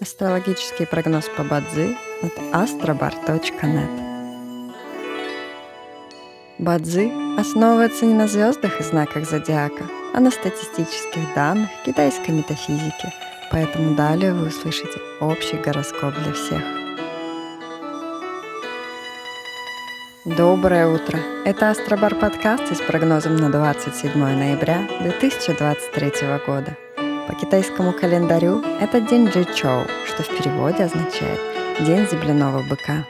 Астрологический прогноз по Бадзи от astrobar.net Бадзи основывается не на звездах и знаках зодиака, а на статистических данных китайской метафизики, поэтому далее вы услышите общий гороскоп для всех. Доброе утро! Это Астробар подкаст с прогнозом на 27 ноября 2023 года – по китайскому календарю это день Джичоу, что в переводе означает «день земляного быка».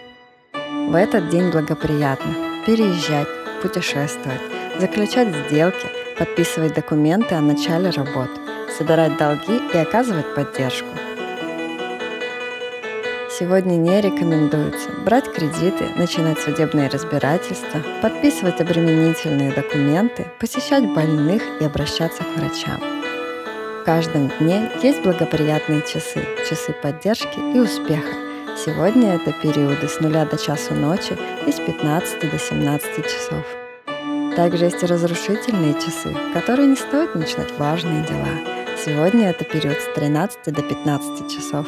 В этот день благоприятно переезжать, путешествовать, заключать сделки, подписывать документы о начале работ, собирать долги и оказывать поддержку. Сегодня не рекомендуется брать кредиты, начинать судебные разбирательства, подписывать обременительные документы, посещать больных и обращаться к врачам – в каждом дне есть благоприятные часы, часы поддержки и успеха. Сегодня это периоды с нуля до часу ночи и с 15 до 17 часов. Также есть и разрушительные часы, в которые не стоит начинать важные дела. Сегодня это период с 13 до 15 часов.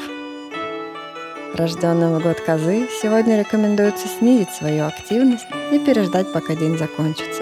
Рожденным в год козы сегодня рекомендуется снизить свою активность и переждать, пока день закончится